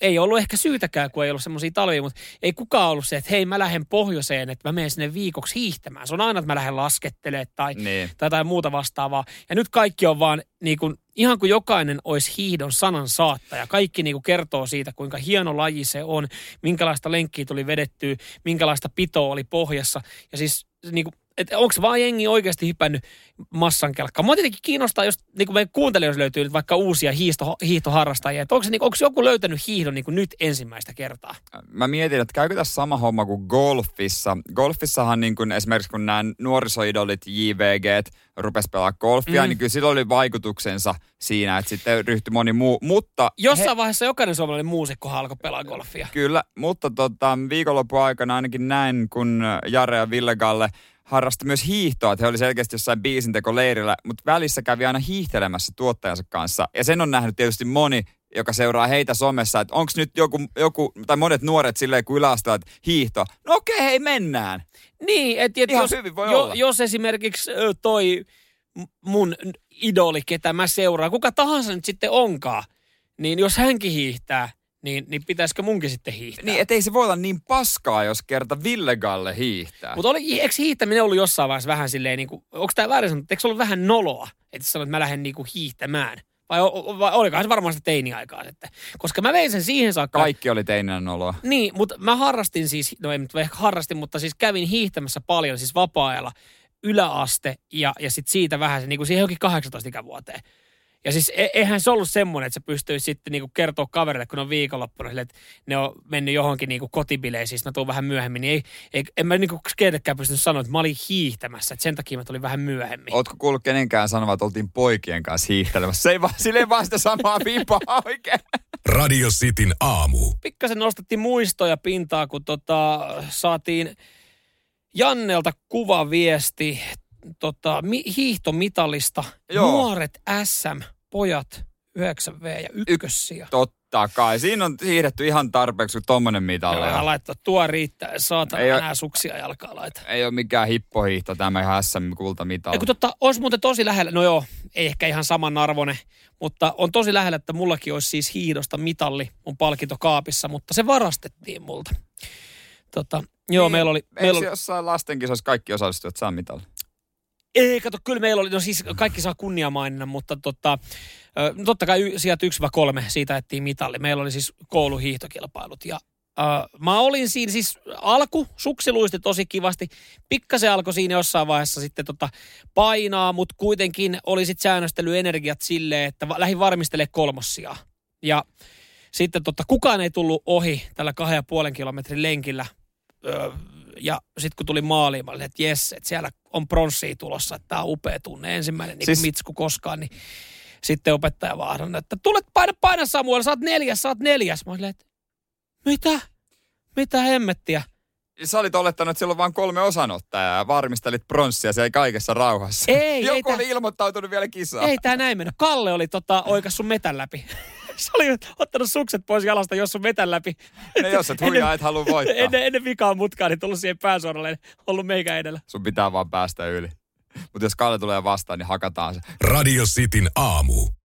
Ei ollut ehkä syytäkään, kun ei ollut semmoisia talvia, mutta ei kukaan ollut se, että hei mä lähden pohjoiseen, että mä menen sinne viikoksi hiihtämään. Se on aina, että mä lähden laskettelemaan tai, niin. tai jotain muuta vastaavaa. Ja nyt kaikki on vaan niin kuin, ihan kuin jokainen olisi hiihdon sanan saattaja. Kaikki niin kuin kertoo siitä, kuinka hieno laji se on, minkälaista lenkkiä tuli vedettyä, minkälaista pitoa oli pohjassa. Ja siis niin kuin, että onko vaan jengi oikeasti hypännyt massan kelkkaan. Mua tietenkin kiinnostaa, jos niin meidän kuuntelijoissa löytyy nyt vaikka uusia hiihto, hiihtoharrastajia, että onko, niin, onko joku löytänyt hiihdon niin nyt ensimmäistä kertaa? Mä mietin, että käykö tässä sama homma kuin golfissa. Golfissahan niin kuin esimerkiksi kun nämä nuorisoidolit, JVG, rupes pelaa golfia, mm. niin kyllä sillä oli vaikutuksensa siinä, että sitten ryhtyi moni muu. Mutta Jossain he... vaiheessa jokainen suomalainen muusikko alkoi pelaa golfia. Kyllä, mutta tota, viikonlopun aikana ainakin näin, kun Jare ja Ville Galle harrasti myös hiihtoa, että he oli selkeästi jossain biisintekoleirillä, mutta välissä kävi aina hiihtelemässä tuottajansa kanssa. Ja sen on nähnyt tietysti moni, joka seuraa heitä somessa, että onko nyt joku, joku, tai monet nuoret silleen kuin yläasteella, että hiihto. No okei, hei mennään. Niin, että et jos, jo, jos esimerkiksi toi mun idoli, ketä mä seuraan, kuka tahansa nyt sitten onkaan, niin jos hänkin hiihtää, niin, niin pitäisikö munkin sitten hiihtää? Niin, ettei se voi olla niin paskaa, jos kerta Villegalle hiihtää. Mutta oli, eikö hiihtäminen ollut jossain vaiheessa vähän silleen, niin kuin, onko tämä väärin sanottu, eikö se ollut vähän noloa, että sanoit, että mä lähden niin kuin hiihtämään? Vai, vai olikohan se varmaan sitä teiniaikaa sitten? Koska mä vein sen siihen saakka. Kaikki oli teininen oloa. Niin, mutta mä harrastin siis, no ei nyt ehkä harrastin, mutta siis kävin hiihtämässä paljon, siis vapaa-ajalla yläaste ja, ja sitten siitä vähän, niin kuin siihen johonkin 18 ikävuoteen. Ja siis e- eihän se ollut semmoinen, että sä pystyisi sitten niinku kertoa kaverille, kun on viikonloppuna, että ne on mennyt johonkin niinku kotibileisiin, mä tuun vähän myöhemmin. Niin ei, ei, en mä niinku kenenkään pystynyt sanoa, että mä olin hiihtämässä, että sen takia mä tulin vähän myöhemmin. Ootko kuullut kenenkään sanoa, että oltiin poikien kanssa hiihtelemässä? Se ei vaan, sille ei vaan sitä samaa vipaa oikein. Radio Cityn aamu. Pikkasen nostettiin muistoja pintaa, kun tota, saatiin Jannelta kuvaviesti tota, mi, hiihtomitalista. Joo. Nuoret SM-pojat 9V ja ykkössiä. Totta kai. Siinä on hiihdetty ihan tarpeeksi kuin tommonen mitalle. Joo, laittaa tuo riittää. Saatana ei enää ole, suksia jalkaa laita. Ei ole mikään hippohiihto tämä ihan SM-kultamitali. Kun totta, olisi muuten tosi lähellä, no joo, ei ehkä ihan samanarvoinen, mutta on tosi lähellä, että mullakin olisi siis hiidosta mitalli mun palkintokaapissa, mutta se varastettiin multa. Tota, joo, niin, meillä oli... Meillä oli... jossain lastenkisoissa kaikki osallistujat saa mitalli? Ei, kato, kyllä meillä oli, no siis kaikki saa kunniamaininnan, mutta tota, no totta kai sieltä 1-3 siitä ettiin mitalli. Meillä oli siis kouluhiihtokilpailut ja Uh, mä olin siinä siis alku, suksiluisti tosi kivasti. Pikkasen alkoi siinä jossain vaiheessa sitten tota painaa, mutta kuitenkin oli sitten säännöstely energiat silleen, että lähdin varmistelemaan kolmossia. Ja sitten tota, kukaan ei tullut ohi tällä kahden ja puolen kilometrin lenkillä. Uh, ja sitten kun tuli maaliin, mä olin, että jes, että siellä on pronssia tulossa, että tämä on upea tunne, ensimmäinen niin siis... mitsku koskaan, niin sitten opettaja vaan että tulet paina, paina Samuel, sä oot neljäs, sä oot neljäs. Mä olin, että mitä? Mitä hemmettiä? Sä olit olettanut, että siellä on vain kolme osanottajaa ja varmistelit pronssia siellä kaikessa rauhassa. Ei, Joku ei oli tää... ilmoittautunut vielä kisaan. Ei tää näin mennyt. Kalle oli tota, oikas sun metän läpi. se oli ottanut sukset pois jalasta, jos on metän läpi. No jos et huijaa, et halua voittaa. Ennen, ennen vikaa mutkaa, niin tullut siihen pääsuoralle, ollut meikä edellä. Sun pitää vaan päästä yli. Mutta jos Kalle tulee vastaan, niin hakataan se. Radio Cityn aamu.